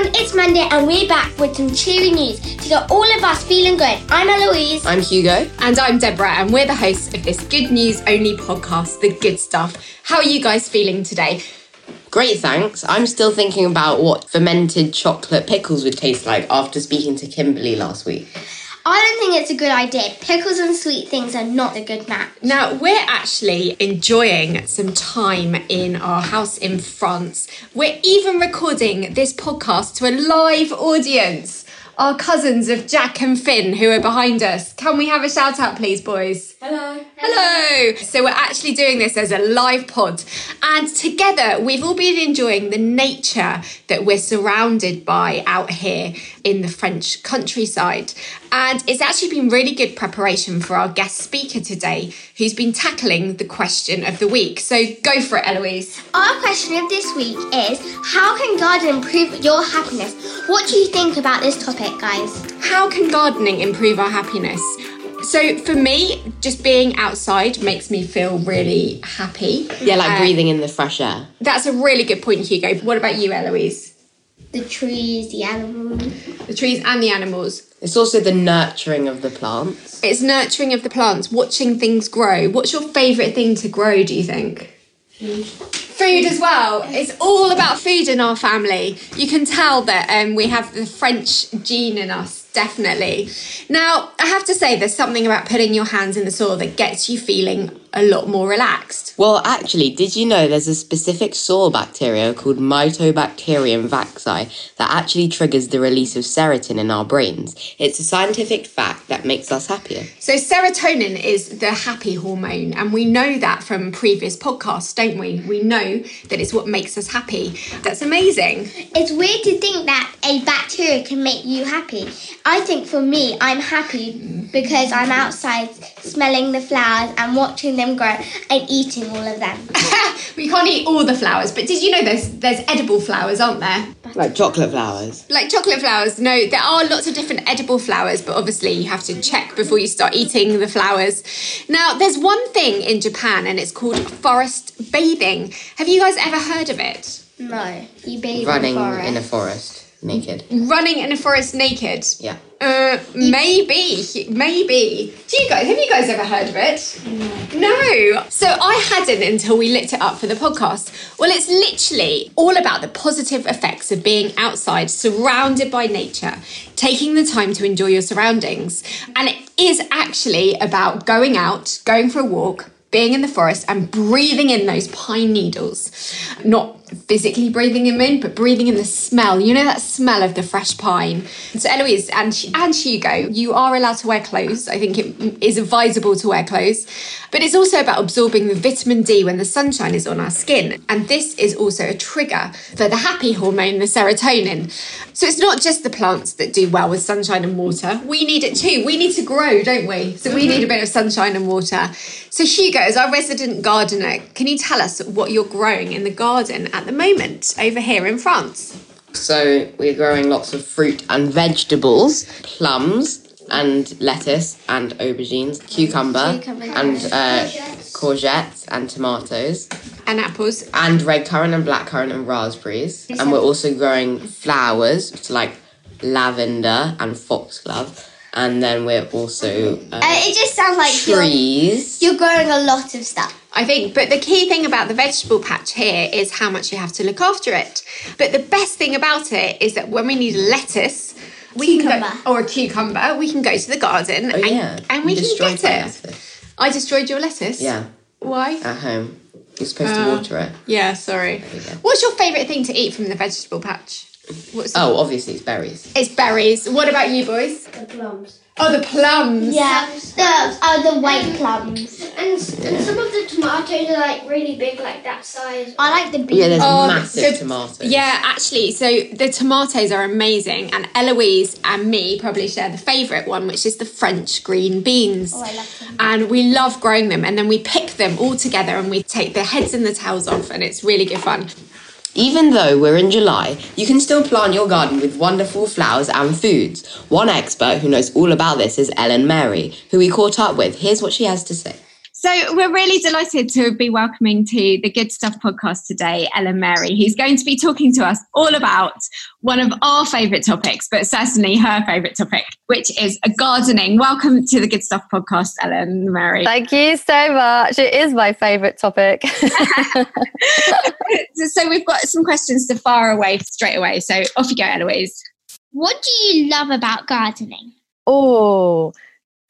everyone, it's Monday and we're back with some cheery news to get all of us feeling good. I'm Eloise. I'm Hugo. And I'm Deborah, and we're the hosts of this good news only podcast, The Good Stuff. How are you guys feeling today? Great, thanks. I'm still thinking about what fermented chocolate pickles would taste like after speaking to Kimberly last week. I don't think it's a good idea. Pickles and sweet things are not a good match. Now, we're actually enjoying some time in our house in France. We're even recording this podcast to a live audience. Our cousins of Jack and Finn, who are behind us. Can we have a shout out, please, boys? Hello. Hello! So, we're actually doing this as a live pod, and together we've all been enjoying the nature that we're surrounded by out here in the French countryside. And it's actually been really good preparation for our guest speaker today, who's been tackling the question of the week. So, go for it, Eloise. Our question of this week is How can gardening improve your happiness? What do you think about this topic, guys? How can gardening improve our happiness? So, for me, just being outside makes me feel really happy. Yeah, like Uh, breathing in the fresh air. That's a really good point, Hugo. What about you, Eloise? The trees, the animals. The trees and the animals. It's also the nurturing of the plants. It's nurturing of the plants, watching things grow. What's your favourite thing to grow, do you think? Food as well. It's all about food in our family. You can tell that um, we have the French gene in us, definitely. Now, I have to say, there's something about putting your hands in the soil that gets you feeling a lot more relaxed. Well, actually, did you know there's a specific soil bacteria called Mycobacterium vaccae that actually triggers the release of serotonin in our brains? It's a scientific fact that makes us happier. So, serotonin is the happy hormone, and we know that from previous podcasts, don't we? We know that it's what makes us happy. That's amazing. It's weird to think that a bacteria can make you happy. I think for me, I'm happy because I'm outside smelling the flowers and watching them grow and eating all of them. we can't eat all the flowers, but did you know there's there's edible flowers, aren't there? Like chocolate flowers. Like chocolate flowers. No, there are lots of different edible flowers, but obviously you have to check before you start eating the flowers. Now, there's one thing in Japan and it's called forest bathing. Have you guys ever heard of it? No, you bathe Running in, the forest. in a forest naked. Running in a forest naked. Yeah. Oh, Uh, maybe, maybe. Do you guys have you guys ever heard of it? No. So I hadn't until we looked it up for the podcast. Well, it's literally all about the positive effects of being outside, surrounded by nature, taking the time to enjoy your surroundings, and it is actually about going out, going for a walk. Being in the forest and breathing in those pine needles, not physically breathing them in, but breathing in the smell. You know that smell of the fresh pine. So, Eloise and and Hugo, you are allowed to wear clothes. I think it is advisable to wear clothes, but it's also about absorbing the vitamin D when the sunshine is on our skin, and this is also a trigger for the happy hormone, the serotonin. So it's not just the plants that do well with sunshine and water. We need it too. We need to grow, don't we? So we need a bit of sunshine and water. So Hugo, as our resident gardener, can you tell us what you're growing in the garden at the moment over here in France? So we're growing lots of fruit and vegetables, plums and lettuce and aubergines, cucumber, Cucumber. and uh, courgettes and tomatoes, And apples. and red currant and black currant and raspberries. And we're also growing flowers, so like lavender and foxglove. And then we're also uh, Uh, it just sounds like you're, trees. you're growing a lot of stuff. I think, but the key thing about the vegetable patch here is how much you have to look after it. But the best thing about it is that when we need lettuce, we can Cucumber. go, or a cucumber, we can go to the garden Oh, and, yeah. and we You can get it. lettuce. I destroyed your lettuce. Yeah, Why? at home. You're supposed Uh, to water it. Yeah, sorry. you. What's your favourite thing to eat from the vegetable patch? What's Oh, obviously it's berries. It's berries. What about you boys? The plums. Oh, the plums. Yeah, the uh, the white plums. And, and some of the tomatoes are like really big, like that size. I like the beans. Yeah, there's Oh, massive the- tomatoes. Yeah, actually, so the tomatoes are amazing, and Eloise and me probably share the favourite one, which is the French green beans. Oh, I love them. And we love growing them, and then we pick them all together and we take the heads and the tails off, and it's really good fun. Even though we're in July, you can still plant your garden with wonderful flowers and foods. One expert who knows all about this is Ellen Mary, who we caught up with. Here's what she has to say. So we're really delighted to be welcoming to the Good Stuff podcast today, Ellen Mary, who's going to be talking to us all about one of our favourite topics, but certainly her favourite topic, which is gardening. Welcome to the Good Stuff podcast, Ellen Mary. Thank you so much. It is my favourite topic. so we've got some questions to fire away straight away. So off you go, Eloise. What do you love about gardening? Oh,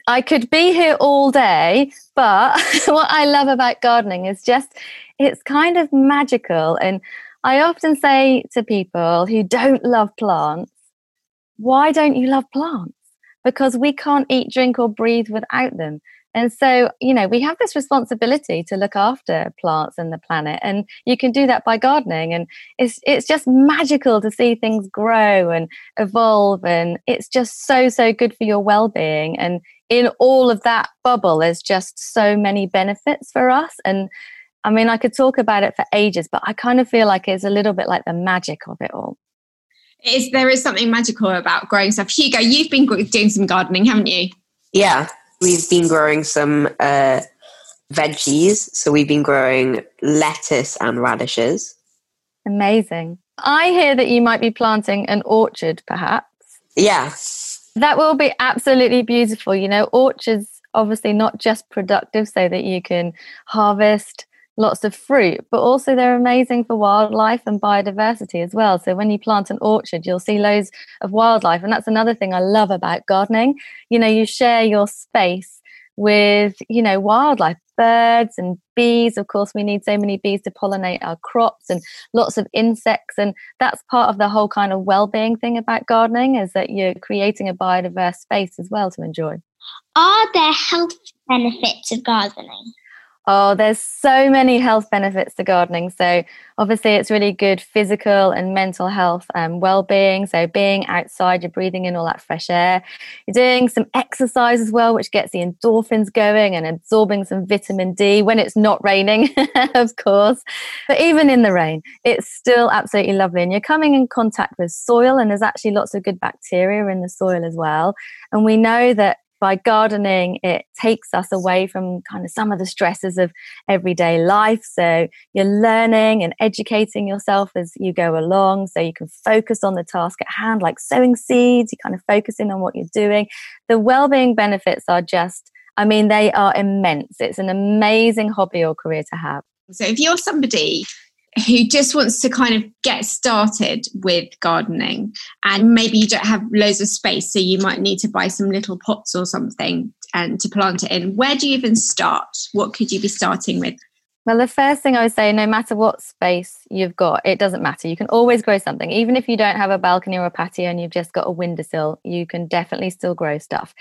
I could be here all day, but what I love about gardening is just it's kind of magical. And I often say to people who don't love plants, why don't you love plants? Because we can't eat, drink, or breathe without them. And so, you know, we have this responsibility to look after plants and the planet, and you can do that by gardening. And it's it's just magical to see things grow and evolve, and it's just so so good for your well-being. And in all of that bubble, there's just so many benefits for us. And I mean, I could talk about it for ages, but I kind of feel like it's a little bit like the magic of it all. Is there is something magical about growing stuff? Hugo, you've been doing some gardening, haven't you? Yeah, we've been growing some uh, veggies. So we've been growing lettuce and radishes. Amazing. I hear that you might be planting an orchard, perhaps. Yeah. That will be absolutely beautiful. You know, orchards obviously not just productive so that you can harvest lots of fruit, but also they're amazing for wildlife and biodiversity as well. So when you plant an orchard, you'll see loads of wildlife. And that's another thing I love about gardening. You know, you share your space with, you know, wildlife, birds and bees. Of course, we need so many bees to pollinate our crops and lots of insects. And that's part of the whole kind of well-being thing about gardening is that you're creating a biodiverse space as well to enjoy. Are there health benefits of gardening? Oh, there's so many health benefits to gardening. So, obviously, it's really good physical and mental health and um, well being. So, being outside, you're breathing in all that fresh air. You're doing some exercise as well, which gets the endorphins going and absorbing some vitamin D when it's not raining, of course. But even in the rain, it's still absolutely lovely. And you're coming in contact with soil, and there's actually lots of good bacteria in the soil as well. And we know that by gardening, it takes us away from kind of some of the stresses of everyday life. So you're learning and educating yourself as you go along. So you can focus on the task at hand, like sowing seeds, you kind of focusing on what you're doing. The well-being benefits are just, I mean, they are immense. It's an amazing hobby or career to have. So if you're somebody who just wants to kind of get started with gardening and maybe you don't have loads of space so you might need to buy some little pots or something and to plant it in where do you even start what could you be starting with well, the first thing I would say, no matter what space you've got, it doesn't matter. You can always grow something. Even if you don't have a balcony or a patio and you've just got a windowsill, you can definitely still grow stuff.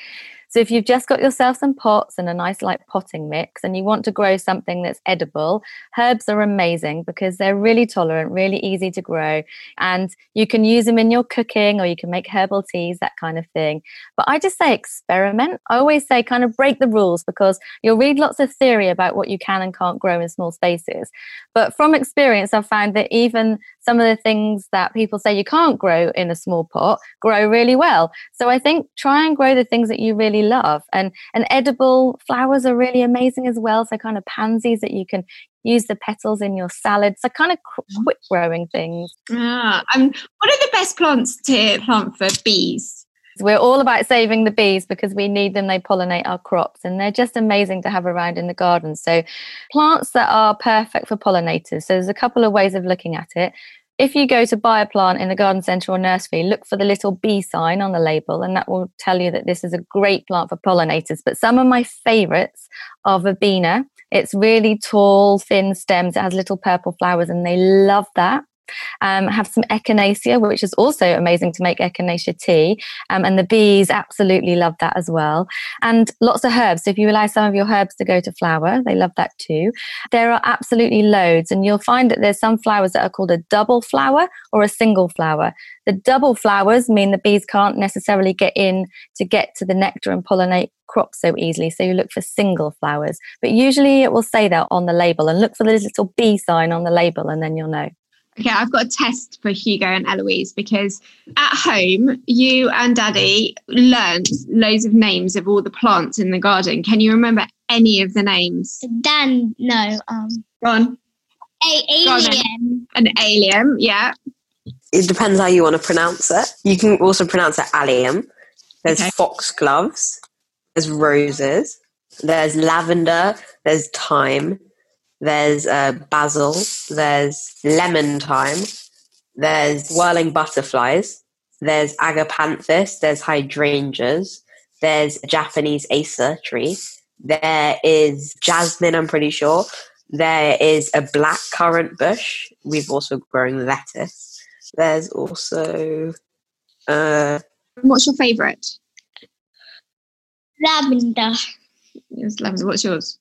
So if you've just got yourself some pots and a nice like potting mix and you want to grow something that's edible, herbs are amazing because they're really tolerant, really easy to grow, and you can use them in your cooking or you can make herbal teas, that kind of thing. But I just say experiment. I always say kind of break the rules because you'll read lots of theory about what you can and can't grow in small spaces. But from experience, I've found that even some of the things that people say you can't grow in a small pot grow really well. So I think try and grow the things that you really really love. And and edible flowers are really amazing as well. So kind of pansies that you can use the petals in your salad. So kind of quick growing things. Ah, um, what are the best plants to plant for bees? We're all about saving the bees because we need them. They pollinate our crops and they're just amazing to have around in the garden. So, plants that are perfect for pollinators. So, there's a couple of ways of looking at it if you go to buy a plant in the garden centre or nursery, look for the little bee sign on the label, and that will tell you that this is a great plant for pollinators. But some of my favourites are verbena. It's really tall, thin stems. It has little purple flowers, and they love that. Um, have some echinacea, which is also amazing to make echinacea tea. Um, and the bees absolutely love that as well. And lots of herbs. So if you allow some of your herbs to go to flower, they love that too. There are absolutely loads. And you'll find that there's some flowers that are called a double flower or a single flower. The double flowers mean the bees can't necessarily get in to get to the nectar and pollinate crops so easily. So you look for single flowers. But usually it will say that on the label and look for the little bee sign on the label and then you'll know. Okay, I've got a test for Hugo and Eloise because at home, you and Daddy learned loads of names of all the plants in the garden. Can you remember any of the names? Dan, no, um, Go on. a- Go on alien. An alien, yeah. It depends how you want to pronounce it. You can also pronounce it allium. There's Okay. foxgloves. There's roses. There's lavender. There's thyme. There's uh, basil. There's lemon thyme. There's whirling butterflies. There's agapanthus. There's hydrangeas. There's Japanese acer tree. There is jasmine, I'm pretty sure. There is a black currant bush. We've also grown lettuce. There's also uh, What's your favourite? Lavender. Yes, lavender. What's yours?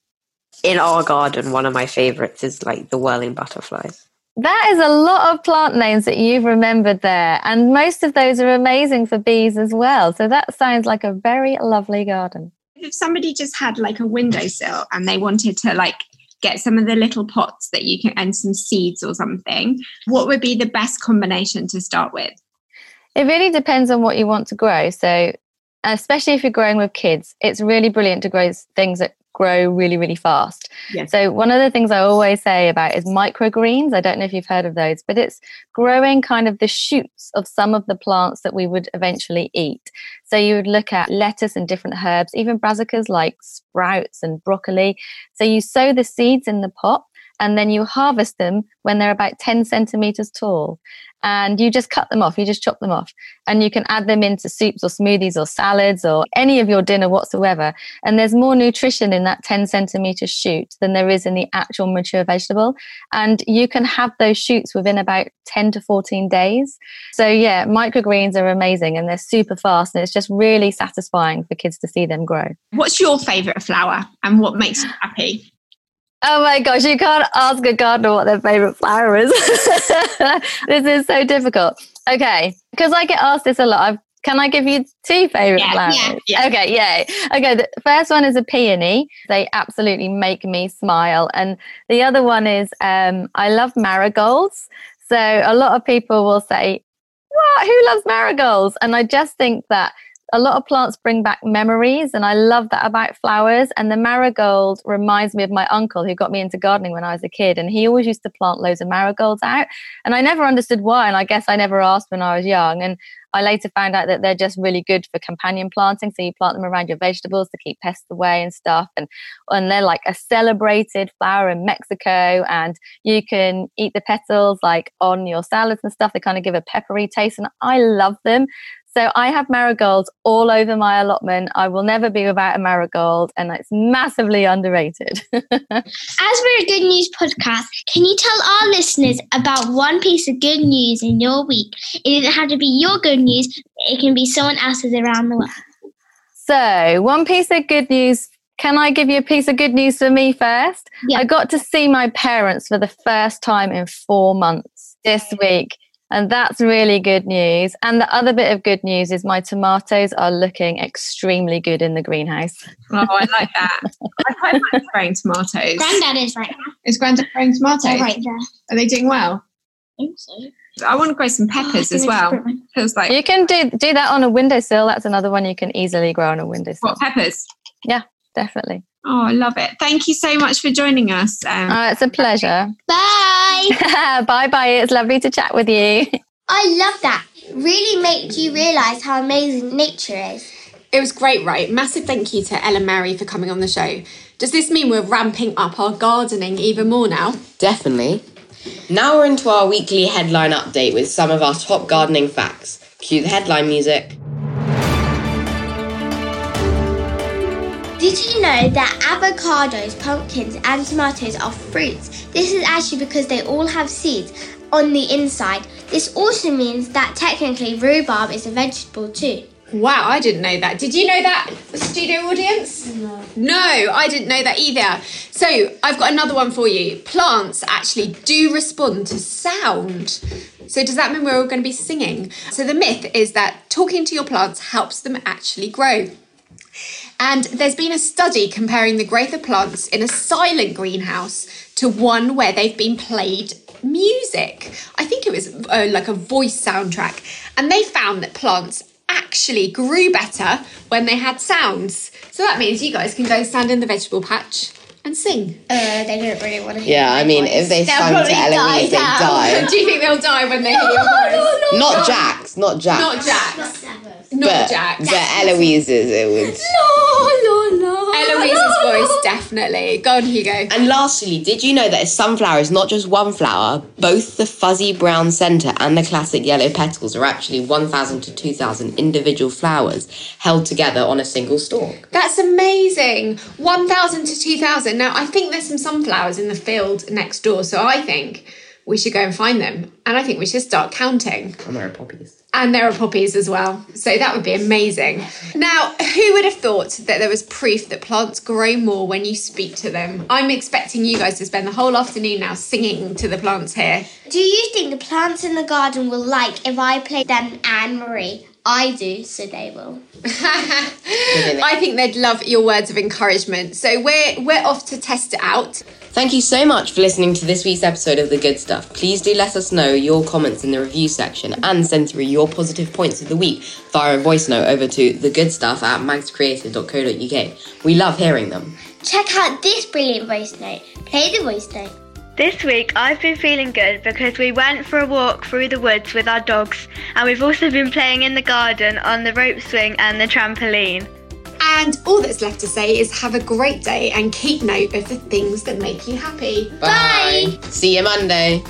In our garden. One of my favorites is like the whirling butterflies. That is a lot of plant names that you've remembered there. And most of those are amazing for bees as well. So that sounds like a very lovely garden. If somebody just had like a windowsill and they wanted to like get some of the little pots that you can and some seeds or something, what would be the best combination to start with? It really depends on what you want to grow. So, especially if you're growing with kids, it's really brilliant to grow things that grow really, really fast. Yes. So, one of the things I always say about is microgreens. I don't know if you've heard of those, but it's growing kind of the shoots of some of the plants that we would eventually eat. So, you would look at lettuce and different herbs, even brassicas like sprouts and broccoli. So, you sow the seeds in the pot and then you harvest them when they're about 10 centimeters tall. And you just cut them off you just chop them off. And you can add them into soups or smoothies or salads or any of your dinner whatsoever. And there's more nutrition in that 10 centimeter shoot than there is in the actual mature vegetable. And you can have those shoots within about 10 to 14 days. So yeah microgreens are amazing and they're super fast and it's just really satisfying for kids to see them grow. What's your favourite flower and what makes you happy? Oh my gosh, you can't ask a gardener what their favorite flower is. this is so difficult. Okay, because I get asked this a lot. I've, can I give you two favorite Yeah, flowers? yeah, yeah. Okay, yay. Okay, the first one is a peony. They absolutely make me smile. And the other one is um, I love marigolds. So a lot of people will say, What? Who loves marigolds? And I just think that a lot of plants bring back memories and I love that about flowers. And the marigold reminds me of my uncle who got me into gardening when I was a kid. And he always used to plant loads of marigolds out. And I never understood why. And I guess I never asked when I was young. And I later found out that they're just really good for companion planting. So you plant them around your vegetables to keep pests away and stuff. And and they're like a celebrated flower in Mexico. And you can eat the petals like on your salads and stuff. They kind of give a peppery taste. And I love them. So I have marigolds all over my allotment. I will never be without a marigold, and it's massively underrated. As we're a good news podcast, can you tell our listeners about one piece of good news in your week? It doesn't have to be your good news, it can be someone else's around the world. so, one piece of good news. Can I give you a piece of good news for me first? Yeah. I got to see my parents for the first time in four months this week. And that's really good news. And the other bit of good news is my tomatoes are looking extremely good in the greenhouse. Oh, I like that. I quite like growing tomatoes. Granddad is right now. Is Grandad growing tomatoes? They're right there. Are they doing well? I think so. I want to grow some peppers oh, as well. Feels like You can do do that on a windowsill. That's another one you can easily grow on a windowsill. what peppers? Yeah, definitely. Oh, I love it. Thank you so much for joining us. Um, Uh, it's a pleasure. Bye. bye bye. It's lovely to chat with you. I love that. Really makes you realise how amazing nature is. It was great, right? Massive thank you to Ellen Mary for coming on the show. Does this mean we're ramping up our gardening even more now? Definitely. Now we're into our weekly headline update with some of our top gardening facts. Cue the headline music. Did you know that avocados, pumpkins, and tomatoes are fruits? This is actually because they all have seeds on the inside. This also means that technically rhubarb is a vegetable too. Wow, I didn't know that. Did you know that, studio audience? No. No, I didn't know that either. So, I've got another one for you. Plants actually do respond to sound. So, does that mean we're all going to be singing? So, the myth is that talking to your plants helps them actually grow. And there's been a study comparing the growth of plants in a silent greenhouse to one where they've been played music. I think it was uh, like a voice soundtrack. And they found that plants actually grew better when they had sounds. So that means you guys can go stand in the vegetable patch and sing. Uh, they don't really want to hear Yeah, I mean, voice. if they They'll sung to probably Eloise, they down. die. Do you think they'll die when they hear your voice? Not Jack's, not Jack's. Not Jack's. Not Jack's. but Eloise's, it would. Eloise's voice, definitely. Go on, Hugo. And lastly, did you know that a sunflower is not just one flower? Both the fuzzy brown centre and the classic yellow petals are actually 1,000 to 2,000 individual flowers held together on a single stalk. That's amazing. 1,000 to 2,000. Now, I think there's some sunflowers in the field next door, so I think we should go and find them. And I think we should start counting. And there are poppies. And there are poppies as well. So that would be amazing. Now, who would have thought that there was proof that plants grow more when you speak to them? I'm expecting you guys to spend the whole afternoon now singing to the plants here. Do you think the plants in the garden will like if I play them Anne Marie? I do, so they will. I think they'd love your words of encouragement. So we're we're off to test it out. Thank you so much for listening to this week's episode of The Good Stuff. Please do let us know your comments in the review section and send through your positive points of the week via a voice note over to thegoodstuff at magscreative.co.uk. We love hearing them. Check out this brilliant voice note. Play the voice note. This week I've been feeling good because we went for a walk through the woods with our dogs and we've also been playing in the garden on the rope swing and the trampoline. And all that's left to say is have a great day and keep note of the things that make you happy. Bye. See you Monday.